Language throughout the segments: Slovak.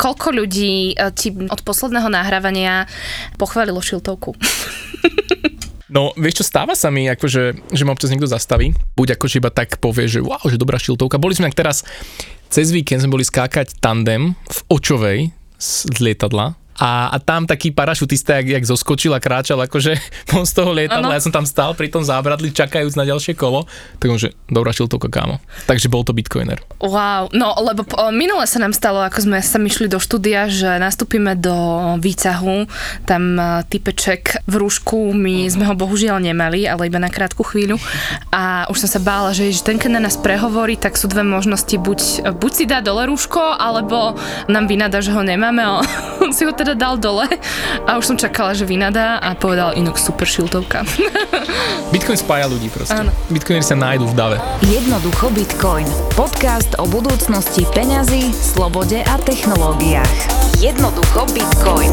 koľko ľudí e, ti od posledného nahrávania pochválilo šiltovku? No, vieš čo, stáva sa mi, akože, že ma občas niekto zastaví. Buď akože iba tak povie, že wow, že dobrá šiltovka. Boli sme teraz, cez víkend sme boli skákať tandem v Očovej z lietadla a, a tam taký parašutista, jak, jak zoskočil a kráčal akože von z toho lietadla, ano. ja som tam stál pri tom zábradli, čakajúc na ďalšie kolo, tak on, že dobrá šiltovka kámo. Takže bol to Bitcoiner. Wow, no lebo minule sa nám stalo, ako sme sa myšli do štúdia, že nastúpime do výcahu, tam e, typeček v rúšku, my sme ho bohužiaľ nemali, ale iba na krátku chvíľu a už som sa bála, že, že ten, keď na nás prehovorí, tak sú dve možnosti, buď, buď si dá dole rúško, alebo nám vynada, že ho nemáme, on si ho teda teda dal dole a už som čakala, že vynadá a povedal inok super šiltovka. Bitcoin spája ľudí proste. Áno. Bitcoineri sa nájdú v dave. Jednoducho Bitcoin. Podcast o budúcnosti peňazí, slobode a technológiách. Jednoducho Bitcoin.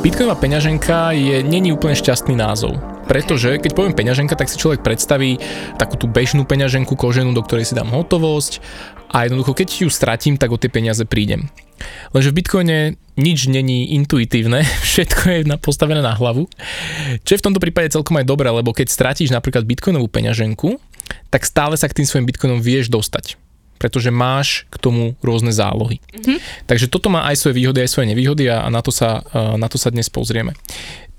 Bitcoinová peňaženka je není úplne šťastný názov. Pretože keď poviem peňaženka, tak si človek predstaví takú tú bežnú peňaženku koženú, do ktorej si dám hotovosť a jednoducho keď ju stratím, tak o tie peniaze prídem. Lenže v Bitcoine nič není intuitívne, všetko je postavené na hlavu, čo je v tomto prípade celkom aj dobré, lebo keď stratíš napríklad bitcoinovú peňaženku, tak stále sa k tým svojim bitcoinom vieš dostať pretože máš k tomu rôzne zálohy. Mm-hmm. Takže toto má aj svoje výhody, aj svoje nevýhody a na to sa, na to sa dnes pozrieme.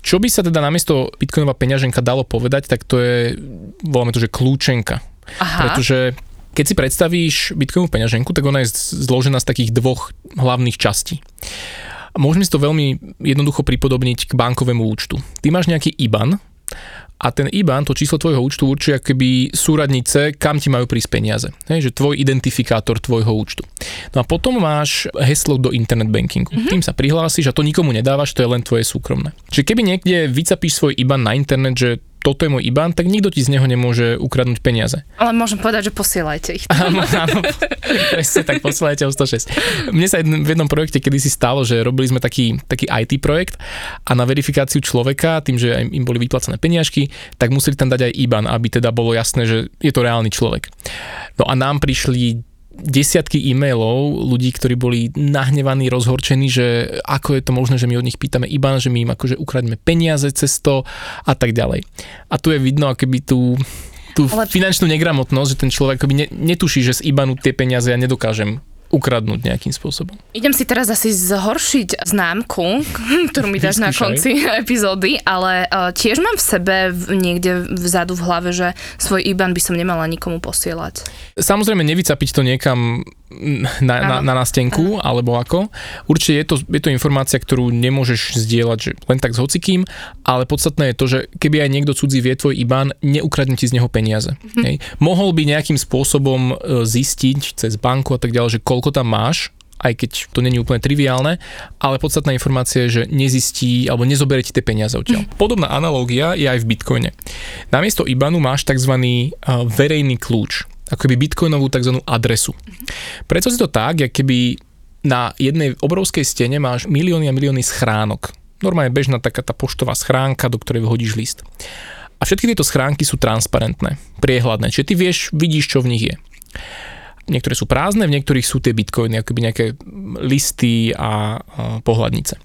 Čo by sa teda namiesto bitcoinová peňaženka dalo povedať, tak to je, voláme to, že kľúčenka. Aha. Pretože keď si predstavíš bitcoinovú peňaženku, tak ona je zložená z takých dvoch hlavných častí. Môžeme si to veľmi jednoducho pripodobniť k bankovému účtu. Ty máš nejaký IBAN a ten IBAN, to číslo tvojho účtu určuje keby súradnice, kam ti majú prísť peniaze. Hej, že tvoj identifikátor tvojho účtu. No a potom máš heslo do internet bankingu. Mm-hmm. Tým sa prihlásiš a to nikomu nedávaš, to je len tvoje súkromné. Čiže keby niekde vycapíš svoj IBAN na internet, že toto je môj IBAN, tak nikto ti z neho nemôže ukradnúť peniaze. Ale môžem povedať, že posielajte ich. Áno, áno, presne tak, posielajte o 106. Mne sa jedn, v jednom projekte kedy si stalo, že robili sme taký, taký IT projekt a na verifikáciu človeka, tým, že im boli vyplacené peniažky, tak museli tam dať aj IBAN, aby teda bolo jasné, že je to reálny človek. No a nám prišli desiatky e-mailov ľudí, ktorí boli nahnevaní, rozhorčení, že ako je to možné, že my od nich pýtame iba, že my im akože ukradneme peniaze cez to a tak ďalej. A tu je vidno akoby tú, tú Ale... finančnú negramotnosť, že ten človek akoby ne, netuší, že z IBANu tie peniaze ja nedokážem ukradnúť nejakým spôsobom. Idem si teraz asi zhoršiť známku, ktorú mi dáš na konci epizódy, ale uh, tiež mám v sebe niekde vzadu v hlave, že svoj IBAN by som nemala nikomu posielať. Samozrejme nevycapiť to niekam na, na, na nástenku, alebo ako. Určite je to, je to informácia, ktorú nemôžeš zdieľať že len tak s hocikým, ale podstatné je to, že keby aj niekto cudzí vie tvoj IBAN, neukradne ti z neho peniaze. Mhm. Hej. Mohol by nejakým spôsobom e, zistiť cez banku a tak ďalej, že koľko tam máš, aj keď to není úplne triviálne, ale podstatná informácia je, že nezistí alebo nezoberie ti tie peniaze odtiaľ. Mm. Podobná analógia je aj v Bitcoine. Namiesto IBANu máš tzv. Verejný kľúč akoby bitcoinovú tzv. adresu. Prečo si to tak, jak keby na jednej obrovskej stene máš milióny a milióny schránok. Normálne bežná taká tá poštová schránka, do ktorej vyhodíš list. A všetky tieto schránky sú transparentné, priehľadné, čiže ty vieš, vidíš, čo v nich je. Niektoré sú prázdne, v niektorých sú tie bitcoiny, akoby nejaké listy a, pohľadnice.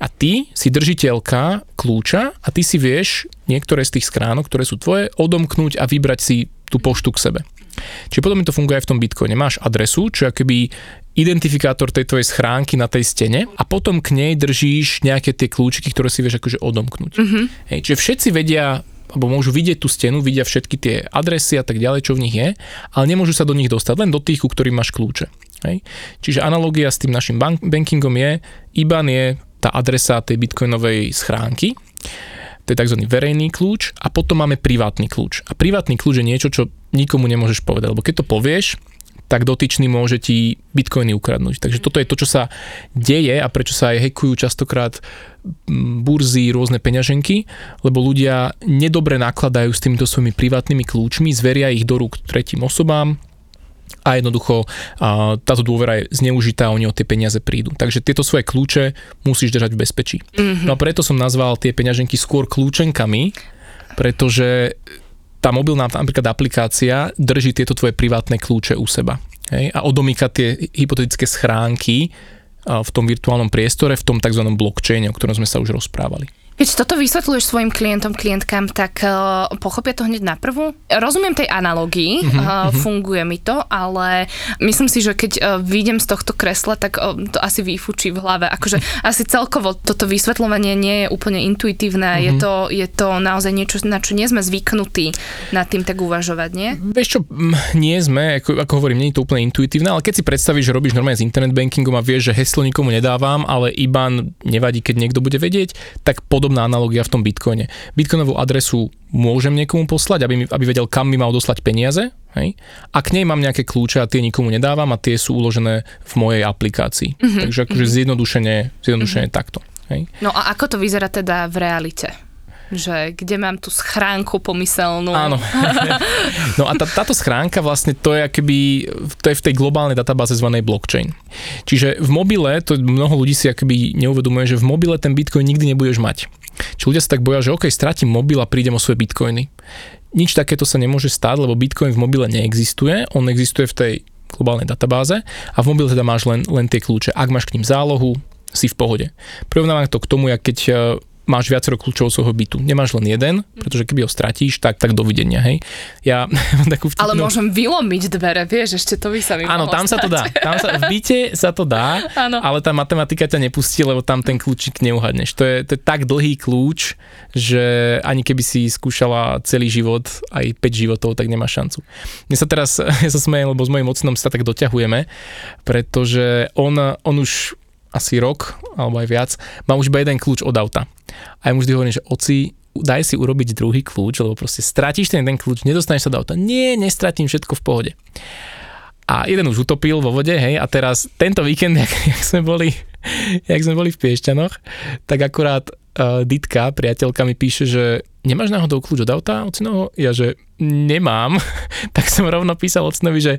A ty si držiteľka kľúča a ty si vieš niektoré z tých schránok, ktoré sú tvoje, odomknúť a vybrať si tú poštu k sebe. Čiže potom to funguje aj v tom Bitcoine. Máš adresu, čo je keby identifikátor tej tvojej schránky na tej stene a potom k nej držíš nejaké tie kľúčiky, ktoré si vieš akože odomknúť. Mm-hmm. Hej, čiže všetci vedia alebo môžu vidieť tú stenu, vidia všetky tie adresy a tak ďalej, čo v nich je, ale nemôžu sa do nich dostať, len do tých, u ktorých máš kľúče. Hej. Čiže analogia s tým našim bank- bankingom je, IBAN je tá adresa tej bitcoinovej schránky to je tzv. verejný kľúč a potom máme privátny kľúč. A privátny kľúč je niečo, čo nikomu nemôžeš povedať, lebo keď to povieš, tak dotyčný môže ti bitcoiny ukradnúť. Takže toto je to, čo sa deje a prečo sa aj hekujú častokrát burzy, rôzne peňaženky, lebo ľudia nedobre nakladajú s týmito svojimi privátnymi kľúčmi, zveria ich do rúk tretím osobám, a jednoducho a, táto dôvera je zneužitá oni o tie peniaze prídu. Takže tieto svoje kľúče musíš držať v bezpečí. Mm-hmm. No a preto som nazval tie peňaženky skôr kľúčenkami, pretože tá mobilná napríklad aplikácia drží tieto tvoje privátne kľúče u seba. Hej? A odomýka tie hypotetické schránky v tom virtuálnom priestore, v tom tzv. blockchaine, o ktorom sme sa už rozprávali. Keď toto vysvetľuješ svojim klientom, klientkám, tak uh, pochopia to hneď na prvú. Rozumiem tej analógii, uh-huh, uh, funguje mi to, ale myslím si, že keď uh, vyjdem z tohto kresla, tak uh, to asi vyfučí v hlave. Akože asi celkovo toto vysvetľovanie nie je úplne intuitívne, je, to, je to naozaj niečo, na čo nie sme zvyknutí nad tým tak uvažovať, nie? Vieš čo, nie sme, ako, ako hovorím, nie je to úplne intuitívne, ale keď si predstavíš, že robíš normálne s internet bankingom a vieš, že heslo nikomu nedávam, ale IBAN nevadí, keď niekto bude vedieť, tak pod podobná analogia v tom Bitcoine. Bitcoinovú adresu môžem niekomu poslať, aby, mi, aby vedel, kam mi mal doslať peniaze. Hej? A k nej mám nejaké kľúče a tie nikomu nedávam a tie sú uložené v mojej aplikácii. Mm-hmm. Takže akože mm-hmm. zjednodušene, zjednodušene mm-hmm. takto. Hej? No a ako to vyzerá teda v realite? Že kde mám tú schránku pomyselnú. Áno. No a tá, táto schránka vlastne to je akoby, to je v tej globálnej databáze zvanej blockchain. Čiže v mobile, to mnoho ľudí si akoby neuvedomuje, že v mobile ten bitcoin nikdy nebudeš mať. Či ľudia sa tak boja, že OK, stratím mobil a prídem o svoje bitcoiny. Nič takéto sa nemôže stať, lebo bitcoin v mobile neexistuje, on existuje v tej globálnej databáze a v mobile teda máš len, len tie kľúče. Ak máš k ním zálohu, si v pohode. Prirovnávam to k tomu, jak keď máš viacero kľúčov svojho bytu. Nemáš len jeden, pretože keby ho stratíš, tak, tak dovidenia, hej. Ja takú vtipnú... Ale môžem vylomiť dvere, vieš, ešte to by sa mi Áno, tam stať. sa to dá. Tam sa, v byte sa to dá, Áno. ale tá matematika ťa nepustí, lebo tam ten kľúčik neuhadneš. To je, to je tak dlhý kľúč, že ani keby si skúšala celý život, aj 5 životov, tak nemá šancu. Mne sa teraz, ja sa smejem, lebo s mojim ocinom sa tak doťahujeme, pretože on, on už asi rok, alebo aj viac, mám už iba jeden kľúč od auta. A ja mu vždy hovorím, že oci, daj si urobiť druhý kľúč, lebo proste stratíš ten jeden kľúč, nedostaneš sa do auta. Nie, nestratím všetko v pohode. A jeden už utopil vo vode, hej, a teraz tento víkend, jak, jak sme boli, jak sme boli v Piešťanoch, tak akurát uh, Ditka, priateľka mi píše, že nemáš náhodou kľúč od auta, ocinoho? Ja, že nemám, tak som rovno písal ocinovi, že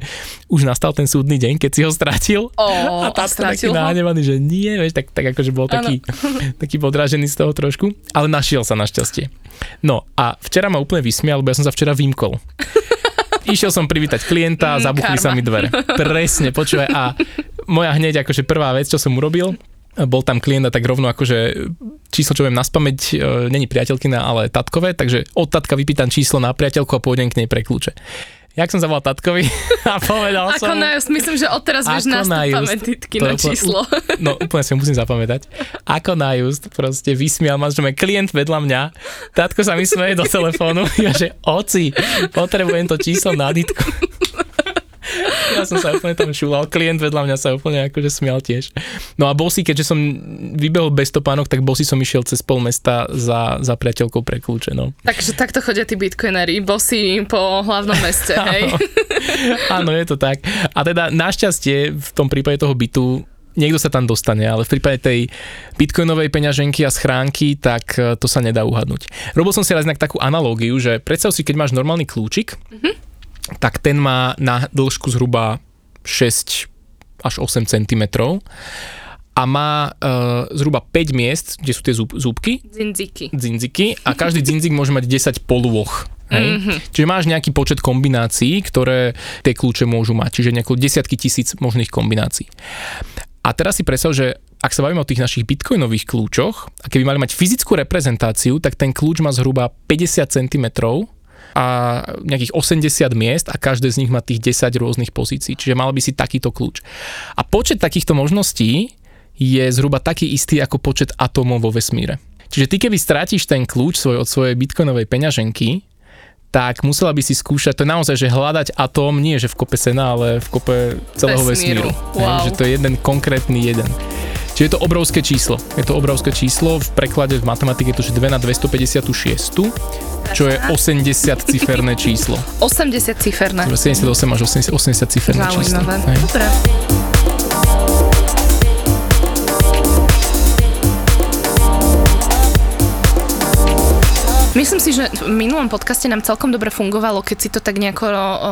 už nastal ten súdny deň, keď si ho stratil. Oh, a tá taký nahnevaný, že nie, vieš, tak, tak akože bol taký, taký podrážený z toho trošku, ale našiel sa našťastie. No a včera ma úplne vysmial, lebo ja som sa včera vymkol. Išiel som privítať klienta, mm, zabuchli sa mi dvere. Presne, počúvaj. A moja hneď akože prvá vec, čo som urobil, bol tam klient a tak rovno akože číslo, čo viem na spameť, e, není priateľkina, ale tatkové, takže od tatka vypýtam číslo na priateľku a pôjdem k nej pre kľúče. Jak som zavolal tatkovi a povedal ako som... Ako myslím, že odteraz vieš na pamätitky na číslo. No úplne si ho musím zapamätať. Ako na just, proste vysmial ma, že má klient vedľa mňa, tatko sa mi smeje do telefónu, ja že oci, potrebujem to číslo na ditku. Ja som sa úplne tam šúval, klient vedľa mňa sa úplne akože smial tiež. No a bol si, keďže som vybehol bez topánok, tak bol si som išiel cez pol mesta za, za priateľkou pre kľúče, no. Takže takto chodia tí bitcoinery, si po hlavnom meste, hej? Áno, je to tak. A teda našťastie v tom prípade toho bytu niekto sa tam dostane, ale v prípade tej bitcoinovej peňaženky a schránky, tak e, to sa nedá uhadnúť. Robil som si raz takú analógiu, že predstav si, keď máš normálny kľúčik, mm-hmm tak ten má na dĺžku zhruba 6 až 8 cm a má uh, zhruba 5 miest, kde sú tie zúb, zúbky. Dzindziky. Dzindziky a každý dzindzik môže mať 10 polôch. Hej? Mm-hmm. Čiže máš nejaký počet kombinácií, ktoré tie kľúče môžu mať, čiže nejaké desiatky tisíc možných kombinácií. A teraz si predstav, že ak sa bavíme o tých našich bitcoinových kľúčoch, a keby mali mať fyzickú reprezentáciu, tak ten kľúč má zhruba 50 cm a nejakých 80 miest a každé z nich má tých 10 rôznych pozícií. Čiže mal by si takýto kľúč. A počet takýchto možností je zhruba taký istý ako počet atómov vo vesmíre. Čiže ty keby strátiš ten kľúč svoj od svojej bitcoinovej peňaženky, tak musela by si skúšať, to je naozaj, že hľadať atóm nie že v kope sena, ale v kope celého vesmíru. vesmíru. Wow. Hej, že to je jeden konkrétny jeden. Čiže je to obrovské číslo. Je to obrovské číslo, v preklade v matematike je to, že 2 na 256, čo je 80 ciferné číslo. 80 ciferné. 78 až 80, 80 ciferné číslo. Dobre. Myslím si, že v minulom podcaste nám celkom dobre fungovalo, keď si to tak nejako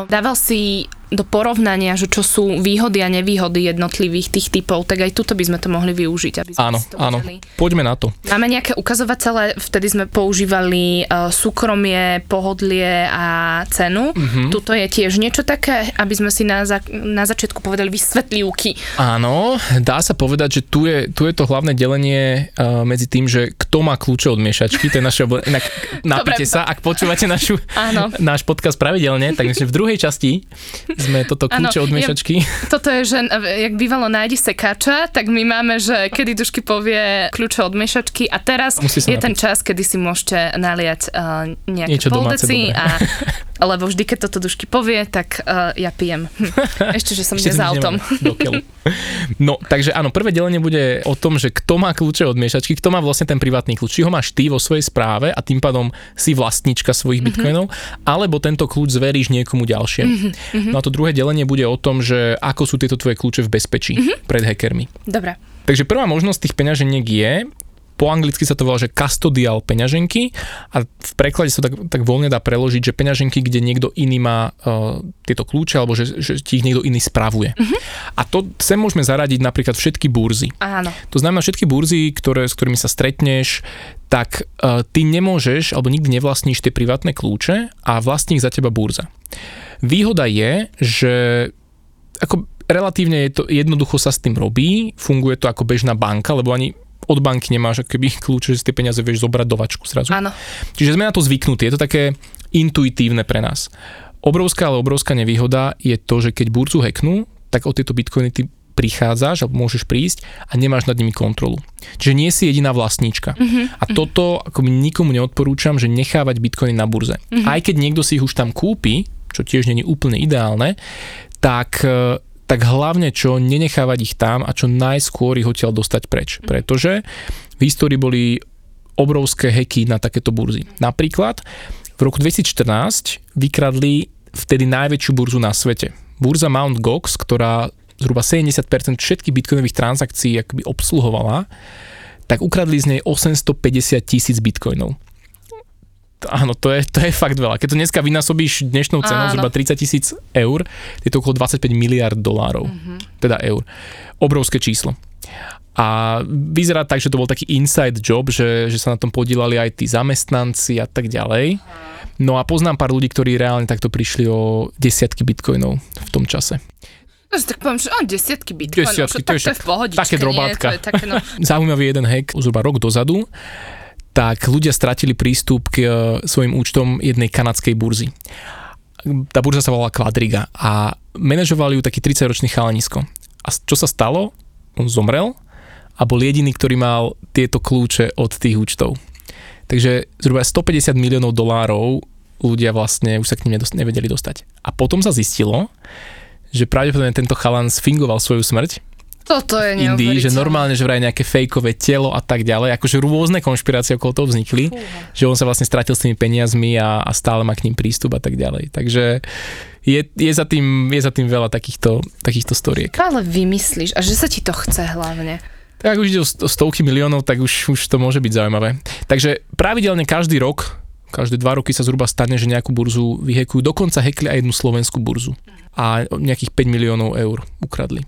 dával si do porovnania, že čo sú výhody a nevýhody jednotlivých tých typov, tak aj tuto by sme to mohli využiť. Aby sme áno, to áno. videli. Poďme na to. Máme nejaké ukazovatele, vtedy sme používali uh, súkromie, pohodlie a cenu. Mm-hmm. Tuto je tiež niečo také, aby sme si na, za, na začiatku povedali vysvetlivky. Áno, dá sa povedať, že tu je, tu je to hlavné delenie uh, medzi tým, že kto má kľúče od miešačky, to je naše obl- Inak napíte sa, ak počúvate našu, Áno. náš podcast pravidelne, tak myslím, v druhej časti sme toto kľúče od miešačky. Ja, toto je, že eh, jak bývalo nájdi sekáča, tak my máme, že kedy Dušky povie kľúče od miešačky a teraz je ten napiť. čas, kedy si môžete naliať uh, nejaké Niečo poldeci a lebo vždy, keď toto Dušky povie, tak uh, ja pijem. Hm. Ešte, že som ide za autom. No, takže áno, prvé delenie bude o tom, že kto má kľúče od miešačky, kto má vlastne ten privátny kľúč. Či ho máš ty vo svojej správe a tým pádom si vlastníčka svojich bitcoinov, alebo tento kľúč zveríš niekomu ďalšiemu. Mhm, No a to druhé delenie bude o tom, že ako sú tieto tvoje kľúče v bezpečí Mhm. pred hackermi. Dobre. Takže prvá možnosť tých peňaženiek je, po anglicky sa to volá, že custodial peňaženky a v preklade sa tak, tak voľne dá preložiť, že peňaženky, kde niekto iný má uh, tieto kľúče alebo že, že ti ich niekto iný spravuje. Mhm. A to sem môžeme zaradiť napríklad všetky burzy. Áno. To znamená všetky burzy, ktoré, s ktorými sa stretneš, tak uh, ty nemôžeš alebo nikdy nevlastníš tie privátne kľúče a vlastní ich za teba burza. Výhoda je, že ako relatívne je to, jednoducho sa s tým robí, funguje to ako bežná banka, lebo ani od banky nemáš keby kľúče, že si tie peniaze vieš zobrať do vačku zrazu. Áno. Čiže sme na to zvyknutí, je to také intuitívne pre nás. Obrovská, ale obrovská nevýhoda je to, že keď burzu hacknú, tak o tieto bitcoiny ty prichádzaš alebo môžeš prísť a nemáš nad nimi kontrolu. Čiže nie si jediná vlastníčka. Mm-hmm. A toto ako nikomu neodporúčam, že nechávať bitcoiny na burze. Mm-hmm. Aj keď niekto si ich už tam kúpi, čo tiež není úplne ideálne, tak e, tak hlavne čo nenechávať ich tam a čo najskôr ich odtiaľ dostať preč. Pretože v histórii boli obrovské heky na takéto burzy. Napríklad v roku 2014 vykradli vtedy najväčšiu burzu na svete. Burza Mt. Gox, ktorá zhruba 70% všetkých bitcoinových transakcií akoby obsluhovala, tak ukradli z nej 850 tisíc bitcoinov. Áno, to je, to je fakt veľa. Keď to dneska vynásobíš dnešnou cenou Áno. zhruba 30 tisíc eur, je to okolo 25 miliard dolárov. Mm-hmm. Teda eur. Obrovské číslo. A vyzerá tak, že to bol taký inside job, že, že sa na tom podielali aj tí zamestnanci a tak ďalej. No a poznám pár ľudí, ktorí reálne takto prišli o desiatky bitcoinov v tom čase. Takže tak poviem, že on desiatky bitcoinov, Desiatky, že to je však v pohodičke, také nie? drobátka. To je také, no, Zaujímavý jeden hack, zhruba rok dozadu, tak ľudia stratili prístup k e, svojim účtom jednej kanadskej burzy. Tá burza sa volala Quadriga a manažovali ju taký 30-ročný chalanisko. A čo sa stalo? On zomrel a bol jediný, ktorý mal tieto kľúče od tých účtov. Takže zhruba 150 miliónov dolárov ľudia vlastne už sa k nedos- nevedeli dostať. A potom sa zistilo, že pravdepodobne tento chalan sfingoval svoju smrť toto je Indii, že normálne, že vraj nejaké fejkové telo a tak ďalej, akože rôzne konšpirácie okolo toho vznikli, Fúha. že on sa vlastne stratil s tými peniazmi a, a stále má k ním prístup a tak ďalej. Takže je, je, za, tým, je za tým veľa takýchto, takýchto storiek. To ale vymyslíš a že sa ti to chce hlavne. Tak ak už ide o sto- stovky miliónov, tak už, už to môže byť zaujímavé. Takže pravidelne každý rok, každé dva roky sa zhruba stane, že nejakú burzu vyhekujú. Dokonca hekli aj jednu slovenskú burzu. A nejakých 5 miliónov eur ukradli.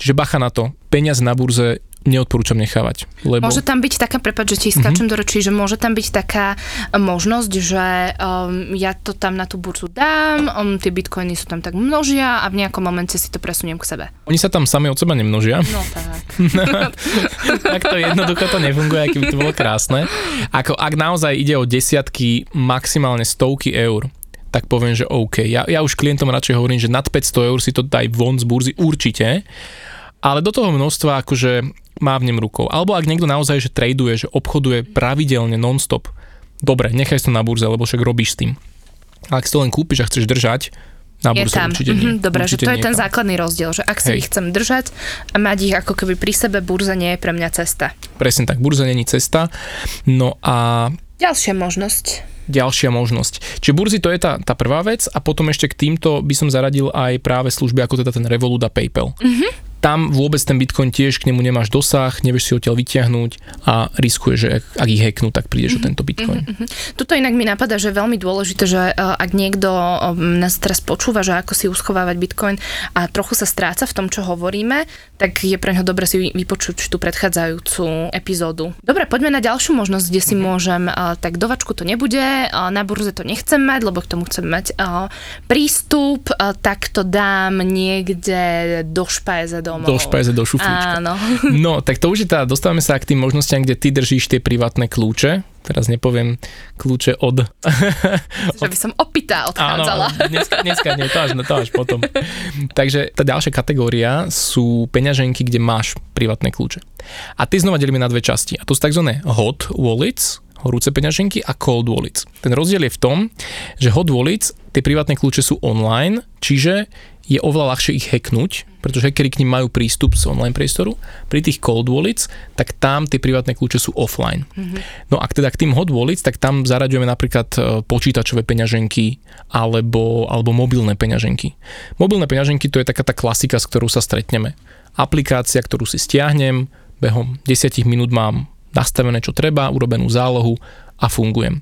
Čiže bacha na to. Peniaze na burze neodporúčam nechávať. Lebo... Môže tam byť taká, prepáč, že ti skáčem mm-hmm. do rečí, že môže tam byť taká možnosť, že um, ja to tam na tú burzu dám, um, tie bitcoiny sú tam tak množia a v nejakom momente si to presuniem k sebe. Oni sa tam sami od seba nemnožia. No tak. tak to jednoducho to nefunguje, aký by to bolo krásne. Ako, ak naozaj ide o desiatky, maximálne stovky eur, tak poviem, že OK. Ja, ja už klientom radšej hovorím, že nad 500 eur si to daj von z burzy určite, ale do toho množstva akože mávnem rukou. Alebo ak niekto naozaj že traduje, že obchoduje pravidelne non-stop, dobre, nechaj to na burze, lebo však robíš s tým. Ale ak si to len kúpiš a chceš držať, na Je burze tam. určite nie. Mhm, Dobre, že určite to je nie ten tam. základný rozdiel, že ak si Hej. ich chcem držať a mať ich ako keby pri sebe, burza nie je pre mňa cesta. Presne tak, burza není cesta. No a Ďalšia možnosť. ďalšia možnosť. Čiže burzy to je tá, tá prvá vec a potom ešte k týmto by som zaradil aj práve služby ako teda ten Revolut a PayPal. Mm-hmm. Tam vôbec ten Bitcoin tiež k nemu nemáš dosah, nevieš si ho odtiaľ vyťahnuť a riskuješ, že ak, ak ich hacknú, tak prídeš mm-hmm. o tento Bitcoin. Mm-hmm. Tuto inak mi napadá, že je veľmi dôležité, že uh, ak niekto uh, nás teraz počúva, že ako si uschovávať Bitcoin a trochu sa stráca v tom, čo hovoríme, tak je pre neho dobre si vypočuť tú predchádzajúcu epizódu. Dobre, poďme na ďalšiu možnosť, kde si mm-hmm. môžem, uh, tak dovačku to nebude, na burze to nechcem mať, lebo k tomu chcem mať prístup, tak to dám niekde do špajze domov. Do špajze, do šuflíčka. Áno. No, tak to už je tá, dostávame sa k tým možnostiam, kde ty držíš tie privátne kľúče. Teraz nepoviem kľúče od... Že by som opýta odchádzala. Áno, dneska, dneska nie, to až, to až potom. Takže tá ďalšia kategória sú peňaženky, kde máš privátne kľúče. A ty znova delíme na dve časti. A to sú tzv. hot wallets, horúce peňaženky a cold wallets. Ten rozdiel je v tom, že hot wallets, tie privátne kľúče sú online, čiže je oveľa ľahšie ich hacknúť, pretože hackeri k nim majú prístup z online priestoru. Pri tých cold wallets, tak tam tie privátne kľúče sú offline. Mm-hmm. No ak teda k tým hot wallets, tak tam zaraďujeme napríklad e, počítačové peňaženky alebo, alebo mobilné peňaženky. Mobilné peňaženky to je taká tá klasika, s ktorou sa stretneme. Aplikácia, ktorú si stiahnem, behom 10 minút mám nastavené, čo treba, urobenú zálohu a fungujem.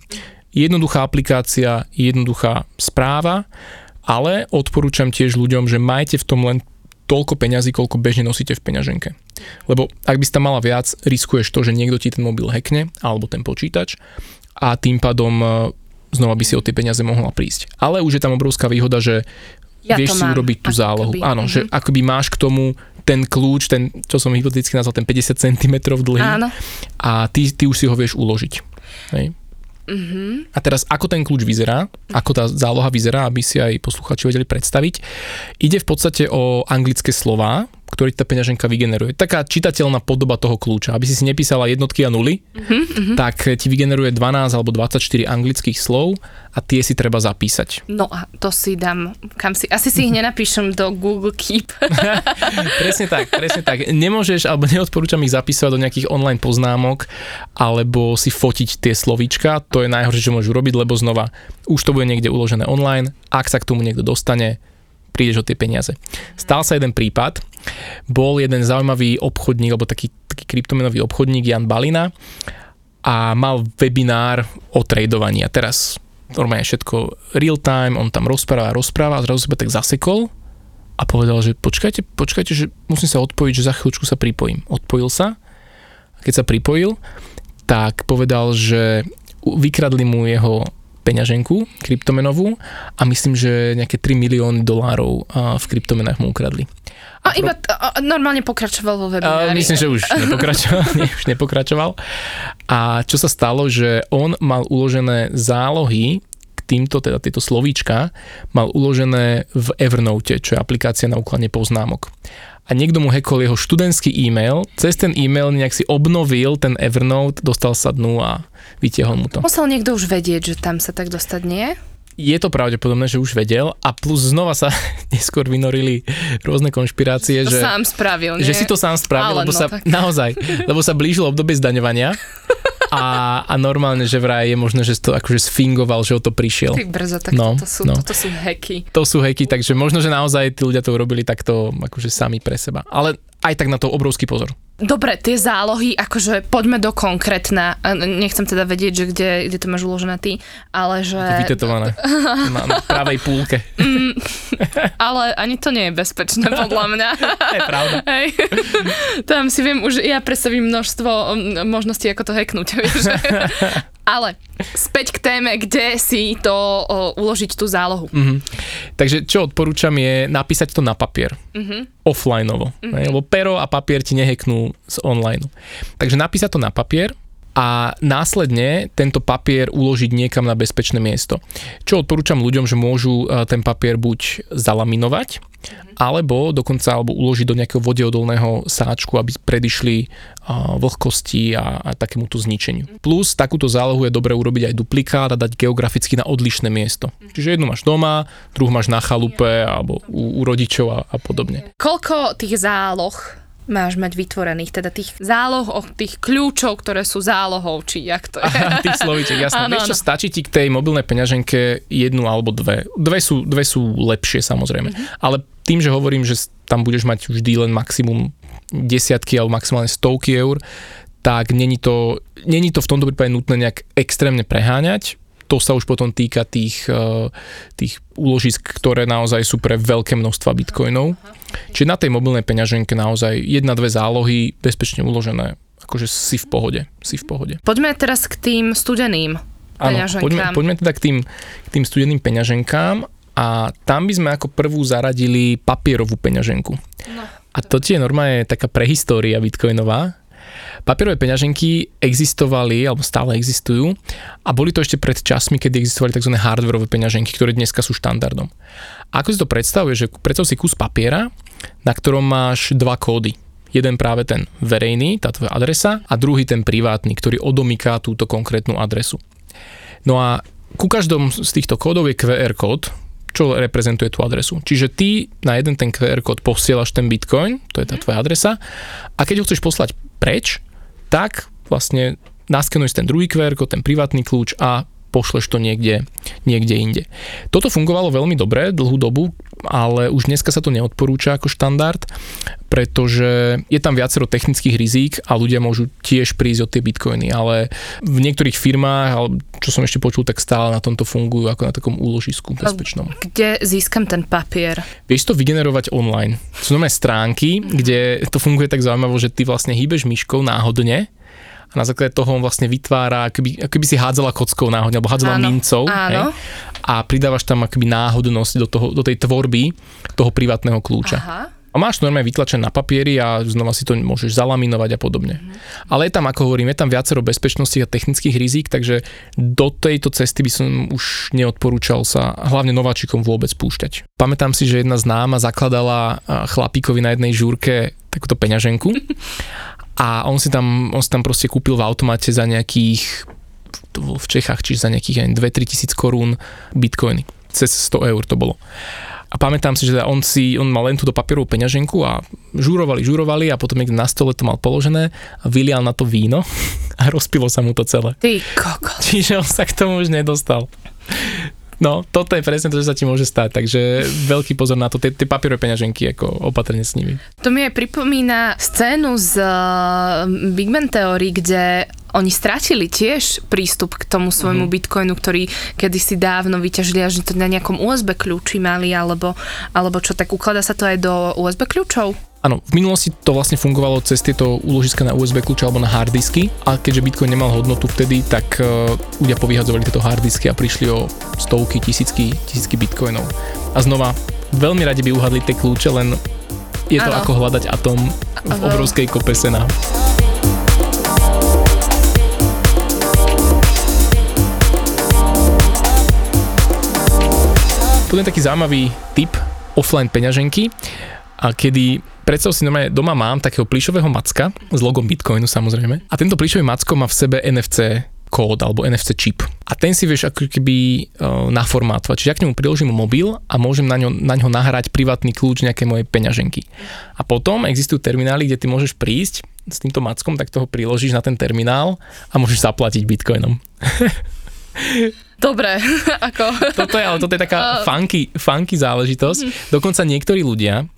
Jednoduchá aplikácia, jednoduchá správa, ale odporúčam tiež ľuďom, že majte v tom len toľko peňazí, koľko bežne nosíte v peňaženke. Lebo ak by tam mala viac, riskuješ to, že niekto ti ten mobil hackne alebo ten počítač a tým pádom e, znova by si o tie peniaze mohla prísť. Ale už je tam obrovská výhoda, že ja vieš si urobiť tú zálohu. Áno, mm-hmm. že akoby máš k tomu ten kľúč, ten, čo som hypoteticky nazval, ten 50 cm dlhý Áno. a ty, ty už si ho vieš uložiť. Hej? Uh-huh. A teraz, ako ten kľúč vyzerá, ako tá záloha vyzerá, aby si aj posluchači vedeli predstaviť. Ide v podstate o anglické slová, ktorý tá peňaženka vygeneruje. Taká čitateľná podoba toho kľúča. Aby si si nepísala jednotky a nuly, uh-huh. tak ti vygeneruje 12 alebo 24 anglických slov a tie si treba zapísať. No a to si dám, kam si, asi si ich nenapíšem do Google Keep. presne tak, presne tak. Nemôžeš, alebo neodporúčam ich zapísať do nejakých online poznámok, alebo si fotiť tie slovíčka, to je najhoršie, čo môžu robiť, lebo znova, už to bude niekde uložené online, ak sa k tomu niekto dostane, prídeš o tie peniaze. Stal sa jeden prípad, bol jeden zaujímavý obchodník, alebo taký, taký kryptomenový obchodník Jan Balina a mal webinár o tradovaní. A teraz normálne všetko real time, on tam rozpráva, rozpráva a zrazu seba tak zasekol a povedal, že počkajte, počkajte, že musím sa odpojiť, že za chvíľučku sa pripojím. Odpojil sa a keď sa pripojil, tak povedal, že vykradli mu jeho peňaženku kryptomenovú a myslím, že nejaké 3 milióny dolárov v kryptomenách mu ukradli. A, a iba t- a normálne pokračoval vo webinári. Myslím, že už nepokračoval, nie, už nepokračoval. A čo sa stalo, že on mal uložené zálohy týmto, teda tieto slovíčka, mal uložené v Evernote, čo je aplikácia na ukladne poznámok a niekto mu hackol jeho študentský e-mail, cez ten e-mail nejak si obnovil ten Evernote, dostal sa dnu a vytiahol mu to. Musel niekto už vedieť, že tam sa tak dostať nie? Je to pravdepodobné, že už vedel a plus znova sa neskôr vynorili rôzne konšpirácie, že, že, sám spravil, nie? že si to sám spravil, Ale lebo no, sa, tak. naozaj, lebo sa blížilo obdobie zdaňovania a, a normálne, že vraj je možné, že to akože sfingoval, že o to prišiel. Ty brzo, tak no, toto, sú, no. toto sú hacky. To sú hacky, takže možno, že naozaj tí ľudia to urobili takto akože sami pre seba. Ale aj tak na to obrovský pozor. Dobre, tie zálohy, akože poďme do konkrétna. Nechcem teda vedieť, že kde, kde to máš uložené ty, ale že... To vytetované na, na pravej púlke. Mm, ale ani to nie je bezpečné, podľa mňa. je pravda. Hej. Tam si viem už, ja predstavím množstvo možností, ako to hacknúť. Vieš? Ale späť k téme, kde si to o, uložiť tú zálohu. Mm-hmm. Takže čo odporúčam je napísať to na papier. Mm-hmm. Offlineovo. Mm-hmm. Lebo pero a papier ti neheknú z online. Takže napísať to na papier a následne tento papier uložiť niekam na bezpečné miesto. Čo odporúčam ľuďom, že môžu e, ten papier buď zalaminovať, alebo dokonca alebo uložiť do nejakého vodeodolného sáčku, aby predišli uh, vlhkosti a, a takémuto zničeniu. Plus takúto zálohu je dobre urobiť aj duplikát a dať geograficky na odlišné miesto. Čiže jednu máš doma, druhú máš na chalupe alebo u, u rodičov a, a podobne. Koľko tých záloh máš mať vytvorených, teda tých záloh, tých kľúčov, ktoré sú zálohou, či jak to je. Aha, tých slovíček, jasné. Vieš čo, stačí ti k tej mobilnej peňaženke jednu alebo dve. Dve sú, dve sú lepšie samozrejme, mm-hmm. ale tým, že hovorím, že tam budeš mať vždy len maximum desiatky alebo maximálne stovky eur, tak není to, není to v tomto prípade nutné nejak extrémne preháňať. To sa už potom týka tých, eh, tých úložisk, ktoré naozaj sú pre veľké množstva bitcoinov. Čiže na tej mobilnej peňaženke naozaj jedna, dve zálohy bezpečne uložené. Akože si v pohode, si v pohode. Poďme teraz k tým studeným Áno, poďme, poďme teda k tým, k tým studeným peňaženkám a tam by sme ako prvú zaradili papierovú peňaženku. No. A to je normálne taká prehistória bitcoinová. Papierové peňaženky existovali, alebo stále existujú a boli to ešte pred časmi, kedy existovali tzv. hardwareové peňaženky, ktoré dneska sú štandardom. A ako si to predstavuje, že predstav si kus papiera, na ktorom máš dva kódy. Jeden práve ten verejný, tá tvoja adresa, a druhý ten privátny, ktorý odomýka túto konkrétnu adresu. No a ku každom z týchto kódov je QR kód, čo reprezentuje tú adresu. Čiže ty na jeden ten QR kód posielaš ten bitcoin, to je tá mhm. tvoja adresa, a keď ho chceš poslať preč, tak vlastne naskenuješ ten druhý QR kód, ten privátny kľúč a pošleš to niekde, niekde inde. Toto fungovalo veľmi dobre dlhú dobu, ale už dneska sa to neodporúča ako štandard, pretože je tam viacero technických rizík a ľudia môžu tiež prísť o tie bitcoiny, ale v niektorých firmách, čo som ešte počul, tak stále na tomto fungujú ako na takom úložisku bezpečnom. Kde získam ten papier? Vieš to vygenerovať online. Sú nové stránky, kde to funguje tak zaujímavo, že ty vlastne hýbeš myškou náhodne a na základe toho on vlastne vytvára, akoby, akoby si hádzala kockou náhodne, alebo hádzala áno, mincov. Áno. Hej, a pridávaš tam akoby náhodnosť do, toho, do tej tvorby toho privátneho kľúča. Aha. A máš normálne vytlačené na papieri a znova si to môžeš zalaminovať a podobne. Mm. Ale je tam, ako hovorím, je tam viacero bezpečnosti a technických rizík, takže do tejto cesty by som už neodporúčal sa hlavne nováčikom vôbec púšťať. Pamätám si, že jedna známa zakladala chlapíkovi na jednej žúrke takúto peňaženku a on si tam, on si tam proste kúpil v automate za nejakých v Čechách, čiže za nejakých 2-3 tisíc korún bitcoiny. Cez 100 eur to bolo. A pamätám si, že on si, on mal len túto papierovú peňaženku a žurovali, žurovali a potom niekde na stole to mal položené a vylial na to víno a rozpilo sa mu to celé. Ty kokos. Čiže on sa k tomu už nedostal. No, toto je presne to, čo sa ti môže stať, takže veľký pozor na to, tie, tie papierové peňaženky, ako opatrne s nimi. To mi aj pripomína scénu z uh, Big Bang Theory, kde oni strátili tiež prístup k tomu svojmu mm-hmm. bitcoinu, ktorý kedysi dávno vyťažili až to na nejakom USB kľúči mali, alebo, alebo čo, tak ukladá sa to aj do USB kľúčov? Áno, v minulosti to vlastne fungovalo cez tieto úložiska na USB kľúče alebo na harddisky a keďže Bitcoin nemal hodnotu vtedy, tak uh, ľudia povyhadzovali tieto harddisky a prišli o stovky, tisícky, tisícky Bitcoinov. A znova, veľmi radi by uhadli tie kľúče, len je to ano. ako hľadať atom v obrovskej kope sena. Potom je taký zaujímavý tip offline peňaženky, a kedy predstav si normálne, doma mám takého plišového macka s logom Bitcoinu samozrejme a tento plišový macko má v sebe NFC kód alebo NFC čip. A ten si vieš ako keby uh, naformátovať. Čiže ja k nemu priložím mobil a môžem na ňo, na ňo nahrať privátny kľúč nejaké mojej peňaženky. A potom existujú terminály, kde ty môžeš prísť s týmto mackom, tak toho priložíš na ten terminál a môžeš zaplatiť bitcoinom. Dobre, ako... Toto je, ale toto je taká funky, funky záležitosť. Mhm. Dokonca niektorí ľudia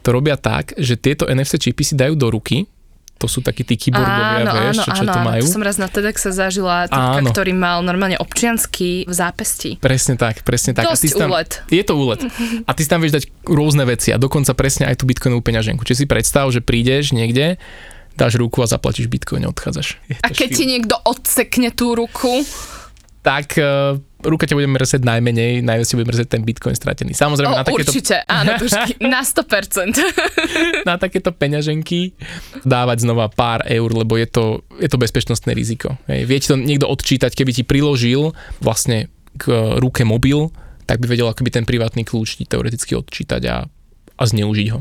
to robia tak, že tieto NFC čipy si dajú do ruky, to sú takí tí keyboardovia, áno, vieš, áno, čo, čo áno, to majú. Áno, som raz na TEDx sa zažila typka, áno. ktorý mal normálne občiansky v zápesti. Presne tak, presne tak. Dosť a ty tam, úlet. Je to úlet. A ty si tam vieš dať rôzne veci a dokonca presne aj tú bitcoinovú peňaženku. Čiže si predstav, že prídeš niekde, dáš ruku a zaplatíš bitcoin a odchádzaš. a keď štýl. ti niekto odsekne tú ruku? Tak uh, ruka ťa bude mrzieť najmenej, najviac ti bude mrzieť ten bitcoin stratený. Samozrejme, o, na takéto... Určite, áno, tužky, na 100%. na takéto peňaženky dávať znova pár eur, lebo je to, je to bezpečnostné riziko. Hej. Vie to niekto odčítať, keby ti priložil vlastne k ruke mobil, tak by vedel akoby ten privátny kľúč ti teoreticky odčítať a, a zneužiť ho.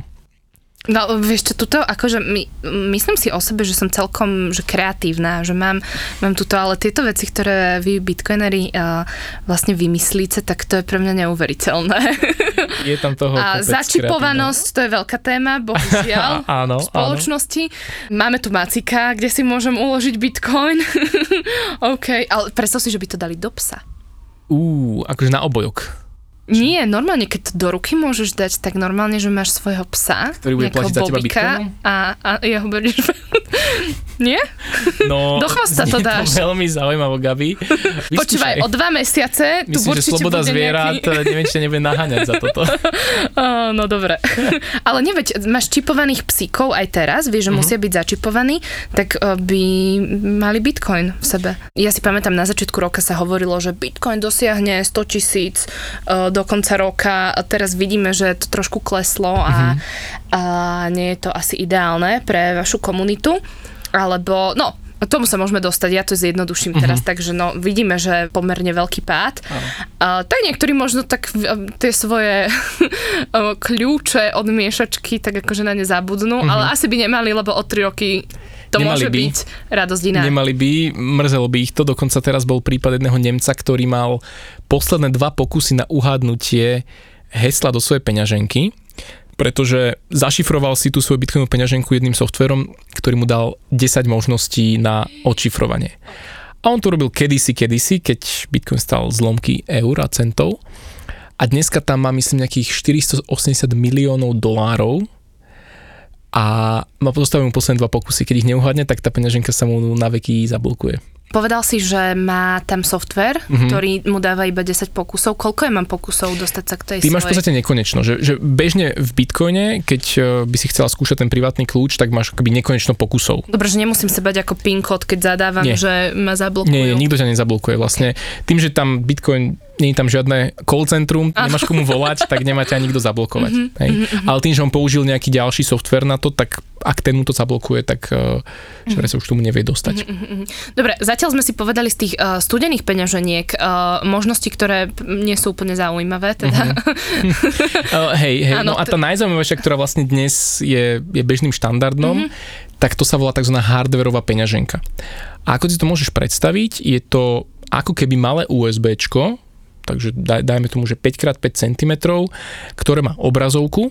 No, vieš čo, tuto, akože my, myslím si o sebe, že som celkom že kreatívna, že mám, mám tuto, ale tieto veci, ktoré vy bitcoinery uh, vlastne vymyslíte, tak to je pre mňa neuveriteľné. Je tam toho A začipovanosť, to je veľká téma, bohužiaľ, áno, v spoločnosti. Áno. Máme tu Macika, kde si môžem uložiť bitcoin. OK, ale predstav si, že by to dali do psa. Uú, akože na obojok. Nie, normálne, keď to do ruky môžeš dať, tak normálne, že máš svojho psa, Ktorý bude platiť za teba bobika bitcoinom? a, a ja ho berieš... Nie? No, Do chvosta to dáš. veľmi zaujímavo, Gabi. Počúvaj, o dva mesiace tu Myslím, že určite sloboda bude zvierat, nejaký... neviem, či nebude naháňať za toto. Oh, no dobre. Ale neveď, máš čipovaných psíkov aj teraz, vieš, že musia byť začipovaní, tak eh, by mali bitcoin v sebe. Ja si pamätám, na začiatku roka sa hovorilo, že bitcoin dosiahne 100 tisíc eh, do konca roka. A teraz vidíme, že to trošku kleslo a, Mhm. a nie je to asi ideálne pre vašu komunitu. Alebo, no, tomu sa môžeme dostať, ja to zjednoduším Mhm. teraz, takže no, vidíme, že pomerne veľký pád. A, tak niektorí možno tak v- tie svoje kľúče od miešačky tak akože na ne zabudnú, ale asi by nemali, lebo o 3 roky to. Nemali môže by. byť radosť iná. Nemali by, mrzelo by ich to, dokonca teraz bol prípad jedného Nemca, ktorý mal posledné dva pokusy na uhádnutie hesla do svojej peňaženky, pretože zašifroval si tú svoju bitcoinovú peňaženku jedným softverom, ktorý mu dal 10 možností na odšifrovanie. A on to robil kedysi, kedysi, keď bitcoin stal zlomky eur a centov. A dneska tam má, myslím, nejakých 480 miliónov dolárov a má postavenú posledné dva pokusy. Keď ich neuhádne, tak tá peňaženka sa mu na veky zablokuje. Povedal si, že má tam software, Mhm. mm-hmm. ktorý mu dáva iba 10 pokusov. Koľko je mám pokusov dostať sa k tej Ty máš v svojej? podstate nekonečno, že, že bežne v Bitcoine, keď e, by si chcela skúšať ten privátny kľúč, tak máš akoby nekonečno pokusov. Dobre, že nemusím sa bať ako PIN kód, keď zadávam, Nie. že ma zablokujú. Nie, nikto ťa nezablokuje vlastne. Tým, že tam Bitcoin, nie je tam žiadne call centrum, nemáš komu volať, tak nemá ťa nikto zablokovať. Mhm, Hej. Ale tým, že on použil nejaký ďalší software na to, tak ak ten mu to zablokuje, tak uh, Mhm. sa už tomu nevie dostať. Dobre, zatiaľ sme si povedali z tých uh, studených peňaženiek uh, možnosti, ktoré nie sú úplne zaujímavé, teda. Uh, hej, hej, Áno, no a tá najzaujímavejšia, ktorá vlastne dnes je, je bežným štandardom, mm-hmm. tak to sa volá tzv. hardwareová peňaženka. A ako si to môžeš predstaviť, je to ako keby malé USBčko, takže daj, dajme tomu, že 5x5 cm, ktoré má obrazovku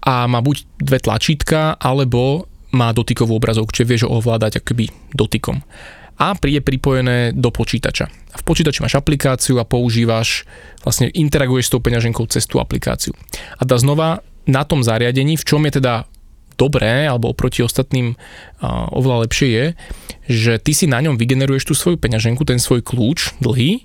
a má buď dve tlačítka, alebo má dotykovú obrazovku, čiže vieš ho ovládať akoby dotykom. A príde pripojené do počítača. V počítači máš aplikáciu a používaš, vlastne interaguješ s tou peňaženkou cez tú aplikáciu. A tá znova na tom zariadení, v čom je teda dobré, alebo oproti ostatným oveľa lepšie je, že ty si na ňom vygeneruješ tú svoju peňaženku, ten svoj kľúč dlhý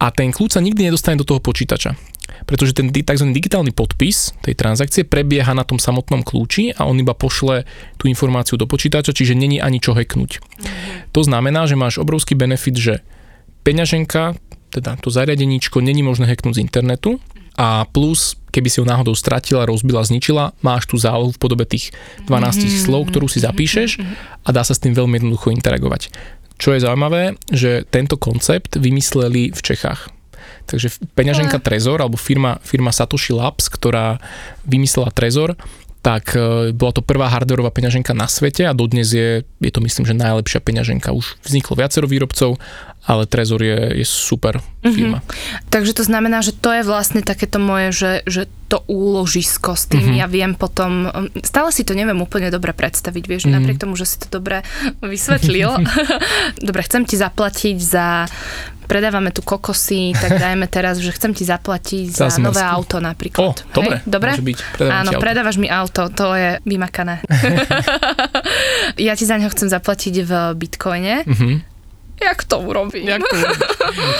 a ten kľúč sa nikdy nedostane do toho počítača. Pretože ten tzv. digitálny podpis tej transakcie prebieha na tom samotnom kľúči a on iba pošle tú informáciu do počítača, čiže není ani čo hacknúť. To znamená, že máš obrovský benefit, že peňaženka, teda to zariadeníčko, není možné hacknúť z internetu a plus, keby si ho náhodou stratila, rozbila, zničila, máš tú zálohu v podobe tých 12 slov, ktorú si zapíšeš a dá sa s tým veľmi jednoducho interagovať. Čo je zaujímavé, že tento koncept vymysleli v Čechách. Takže peňaženka Trezor, alebo firma, firma Satoshi Labs, ktorá vymyslela Trezor, tak e, bola to prvá hardwareová peňaženka na svete a dodnes je, je to myslím, že najlepšia peňaženka. Už vzniklo viacero výrobcov, ale Trezor je, je super firma. Takže to znamená, že to je vlastne takéto moje, že, že to úložisko s tým Mhm. ja viem potom, stále si to neviem úplne dobre predstaviť, vieš, Mhm. napriek tomu, že si to dobre vysvetlil. dobre, chcem ti zaplatiť za predávame tu kokosy, tak dajme teraz, že chcem ti zaplatiť za Za nové auto napríklad. O, Hej? dobre? môže byť. Predávam Áno, auto. predávaš mi auto, to je vymakané. ja ti za neho chcem zaplatiť v bitcoine. Mhm. Jak to urobím? Jak to urobíš?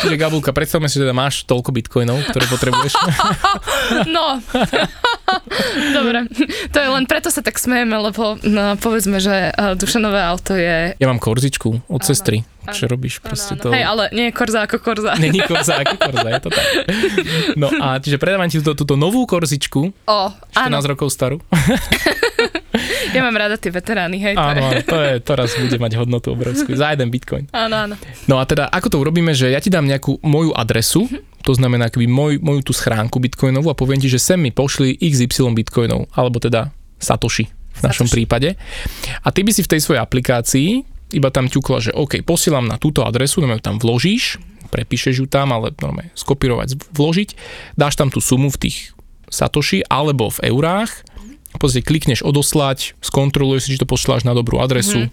Čiže Gabulka, predstavme si, že teda máš toľko bitcoinov, ktoré potrebuješ. No, dobre. To je len preto sa tak smejeme, lebo no, povedzme, že uh, Dušanové auto je... Ja mám korzičku od Áno, sestry. Čo robíš? Proste Áno, to... áno. Hej, ale nie je korza ako korza. Není korza ako korza, je to tak. No a čiže predávam ti túto, túto novú korzičku, O, 14 áno, rokov starú. ja mám rada tie veterány, hej. To Áno, to, je, to raz bude mať hodnotu obrovskú. Za jeden bitcoin. Áno, áno. No a teda, ako to urobíme, že ja ti dám nejakú moju adresu, to znamená akoby moj, moju tú schránku bitcoinovú a poviem ti, že sem mi pošli XY bitcoinov, alebo teda Satoshi v našom Satoshi. prípade. A ty by si v tej svojej aplikácii iba tam ťukla, že OK, posielam na túto adresu, ju tam vložíš, prepíšeš ju tam, ale normálne skopírovať, vložiť, dáš tam tú sumu v tých Satoshi alebo v eurách, pozrie klikneš odoslať, skontroluješ si, či to pošláš na dobrú adresu,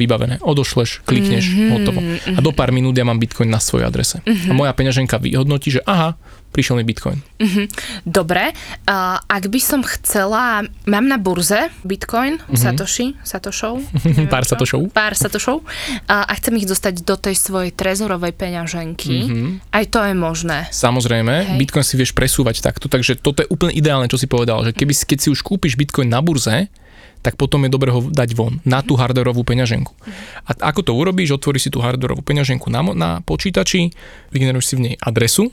vybavené. Odošleš, klikneš, mm-hmm, hotovo. A do pár minút ja mám Bitcoin na svojej adrese. Mm-hmm. A moja peňaženka vyhodnotí, že aha, prišiel mi Bitcoin. Mm-hmm. Dobre, uh, ak by som chcela, mám na burze Bitcoin, mm-hmm. Satoshi, Satoshov. Pár Satoshov. Pár Satoshov. Uh, a chcem ich dostať do tej svojej trezorovej peňaženky. Mm-hmm. Aj to je možné. Samozrejme, Hej. Bitcoin si vieš presúvať takto, takže toto je úplne ideálne, čo si povedal, že keby, keď si už kúpiš Bitcoin na burze, tak potom je dobre ho dať von na tú hardwareovú peňaženku. A ako to urobíš, otvoríš si tú hardwareovú peňaženku na, na počítači, vygeneruješ si v nej adresu,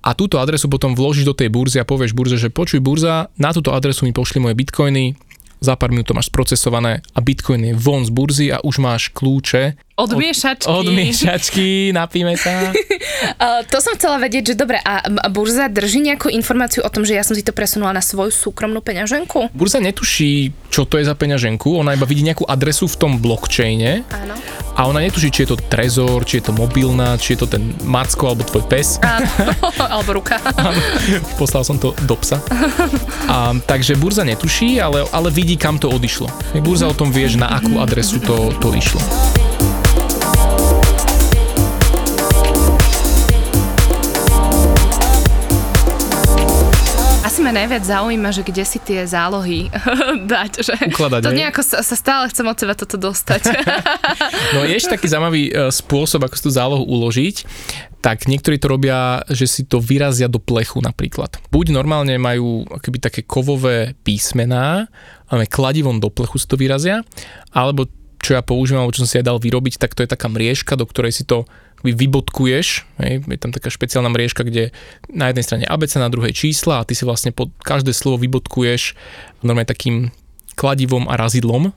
a túto adresu potom vložíš do tej burzy a povieš burze, že počuj burza, na túto adresu mi pošli moje bitcoiny, za pár minút to máš sprocesované a bitcoin je von z burzy a už máš kľúče od miešačky. Od, miešačky, napíme sa. uh, to som chcela vedieť, že dobre, a burza drží nejakú informáciu o tom, že ja som si to presunula na svoju súkromnú peňaženku? Burza netuší, čo to je za peňaženku, ona iba vidí nejakú adresu v tom blockchaine. Áno. A ona netuší, či je to trezor, či je to mobilná, či je to ten Macko alebo tvoj pes. Áno, alebo ruka. Poslal som to do psa. A, takže burza netuší, ale, ale vidí, kam to odišlo. Burza o tom vie, že na akú adresu to, to išlo. Ma najviac zaujíma, že kde si tie zálohy dať. Že Ukladať, to nejako sa, sa stále chcem od seba toto dostať. no je ešte taký zaujímavý e, spôsob, ako si tú zálohu uložiť. Tak niektorí to robia, že si to vyrazia do plechu napríklad. Buď normálne majú akoby také kovové písmená, ale kladivom do plechu si to vyrazia, alebo čo ja používam, čo som si aj dal vyrobiť, tak to je taká mriežka, do ktorej si to vybodkuješ, hej, je tam taká špeciálna mriežka, kde na jednej strane ABC, na druhej čísla a ty si vlastne pod každé slovo vybodkuješ normálne takým kladivom a razidlom.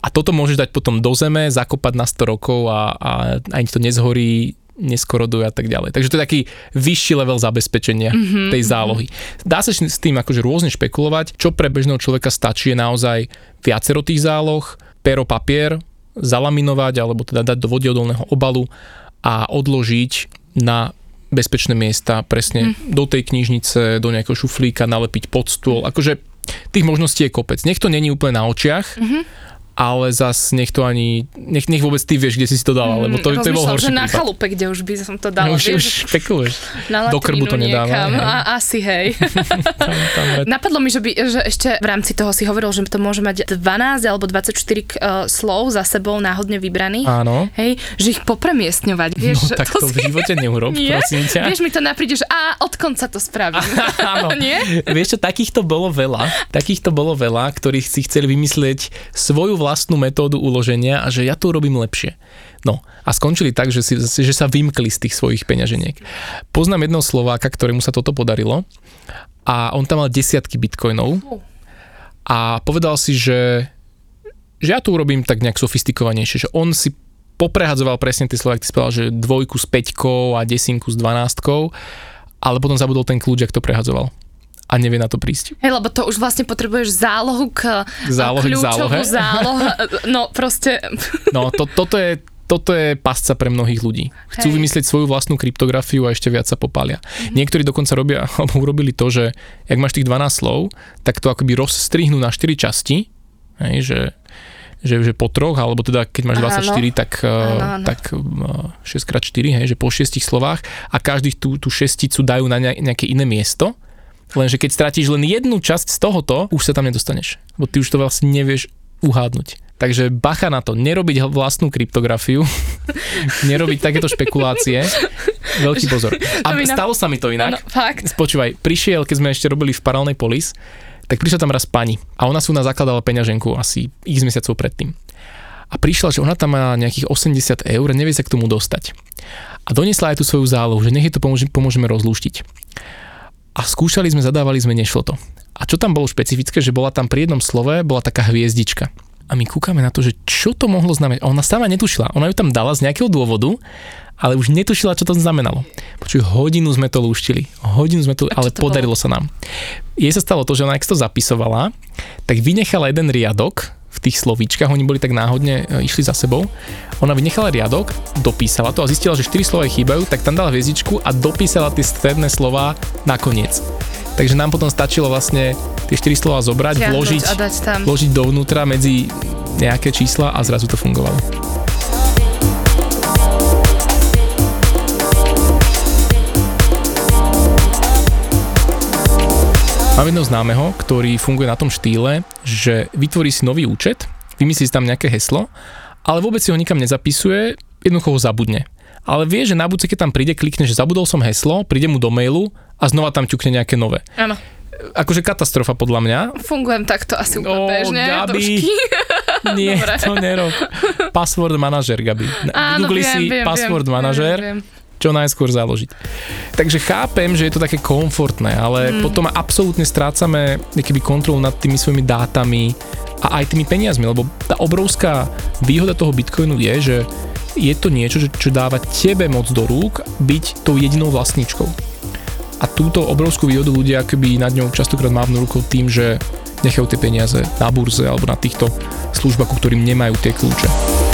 A toto môžeš dať potom do zeme, zakopať na 100 rokov a, a ani to nezhorí, neskoroduje a tak ďalej. Takže to je taký vyšší level zabezpečenia mm-hmm, tej zálohy. Dá sa s tým akože rôzne špekulovať. Čo pre bežného človeka stačí je naozaj viacero tých záloh, pero papier, zalaminovať alebo teda dať do vodiodolného obalu a odložiť na bezpečné miesta, presne mm. do tej knižnice, do nejakého šuflíka, nalepiť pod stôl. Akože tých možností je kopec. Nech to není úplne na očiach, mm-hmm ale zas nech to ani, nech, nech vôbec ty vieš, kde si si to dal, lebo to, mm, to je bol horší že na chalupe, kde už by som to dal. No, už, vieš, už špekuluješ. Do krbu to nedáva. Niekam, a, asi, hej. tam, tam Napadlo mi, že, by, že ešte v rámci toho si hovoril, že to môže mať 12 alebo 24 uh, slov za sebou náhodne vybraných. Áno. Hej, že ich popremiestňovať. Vieš, no tak to, to v živote neurob, prosím ťa. Vieš, mi to napríde, že a od konca to spravím. Áno. Nie? Vieš čo, takýchto bolo veľa. Takýchto bolo veľa, ktorých si chceli vymyslieť svoju vlastnú metódu uloženia a že ja to robím lepšie. No a skončili tak, že, si, že sa vymkli z tých svojich peňaženiek. Poznám jedného Slováka, ktorému sa toto podarilo a on tam mal desiatky bitcoinov a povedal si, že, že ja to urobím tak nejak sofistikovanejšie, že on si poprehadzoval presne tie slova, ty povedal, že dvojku s peťkou a desinku s dvanástkou, ale potom zabudol ten kľúč, ak to prehadzoval a nevie na to prísť. Hej, lebo to už vlastne potrebuješ zálohu k, k zálohe. záloh, no proste... No, to, toto je toto je pasca pre mnohých ľudí. Chcú Hej. vymyslieť svoju vlastnú kryptografiu a ešte viac sa popália. Mm-hmm. Niektorí dokonca robia, alebo urobili to, že ak máš tých 12 slov, tak to akoby rozstrihnú na 4 časti, hej, že, že, že po troch, alebo teda keď máš 24, áno. tak, áno, áno. tak 6x4, hej, že po 6 slovách a každých tú, tú šesticu dajú na nejaké iné miesto Lenže keď stratíš len jednu časť z tohoto, už sa tam nedostaneš. Bo ty už to vlastne nevieš uhádnuť. Takže bacha na to, nerobiť vlastnú kryptografiu, nerobiť takéto špekulácie. Veľký pozor. A stalo sa mi to inak. Ano, fakt. Spočúvaj, prišiel, keď sme ešte robili v paralelnej polis, tak prišla tam raz pani a ona sú na zakladala peňaženku asi x mesiacov predtým. A prišla, že ona tam má nejakých 80 eur a nevie sa k tomu dostať. A doniesla aj tú svoju zálohu, že nech je to pomôže, pomôžeme rozlúštiť a skúšali sme, zadávali sme, nešlo to. A čo tam bolo špecifické, že bola tam pri jednom slove, bola taká hviezdička. A my kúkame na to, že čo to mohlo znamenať. Ona sama netušila. Ona ju tam dala z nejakého dôvodu, ale už netušila, čo to znamenalo. Počuj, hodinu sme to lúštili. Hodinu sme to, ale to podarilo bolo? sa nám. Jej sa stalo to, že ona, ak to zapisovala, tak vynechala jeden riadok tých slovíčkach, oni boli tak náhodne e, išli za sebou. Ona vynechala riadok, dopísala to a zistila, že 4 slova chýbajú, tak tam dala hviezdičku a dopísala tie stredné slova nakoniec. Takže nám potom stačilo vlastne tie 4 slova zobrať, Ťahnuť vložiť, vložiť dovnútra medzi nejaké čísla a zrazu to fungovalo. Mám jedného známeho, ktorý funguje na tom štýle, že vytvorí si nový účet, vymyslí si tam nejaké heslo, ale vôbec si ho nikam nezapisuje, jednoducho ho zabudne. Ale vie, že na budúce, keď tam príde, klikne, že zabudol som heslo, príde mu do mailu a znova tam ťukne nejaké nové. Áno. Akože katastrofa podľa mňa. Fungujem takto asi úplne oh, bežne. Gabi, nie, Dobre. to nerob. Password manažer, Gabi. Áno, Google si viem, password viem, manažer. Viem, viem čo najskôr založiť. Takže chápem, že je to také komfortné, ale mm. potom absolútne strácame keby kontrolu nad tými svojimi dátami a aj tými peniazmi, lebo tá obrovská výhoda toho Bitcoinu je, že je to niečo, čo dáva tebe moc do rúk byť tou jedinou vlastníčkou. A túto obrovskú výhodu ľudia akoby nad ňou častokrát mávnu rukou tým, že nechajú tie peniaze na burze alebo na týchto službách, ku ktorým nemajú tie kľúče.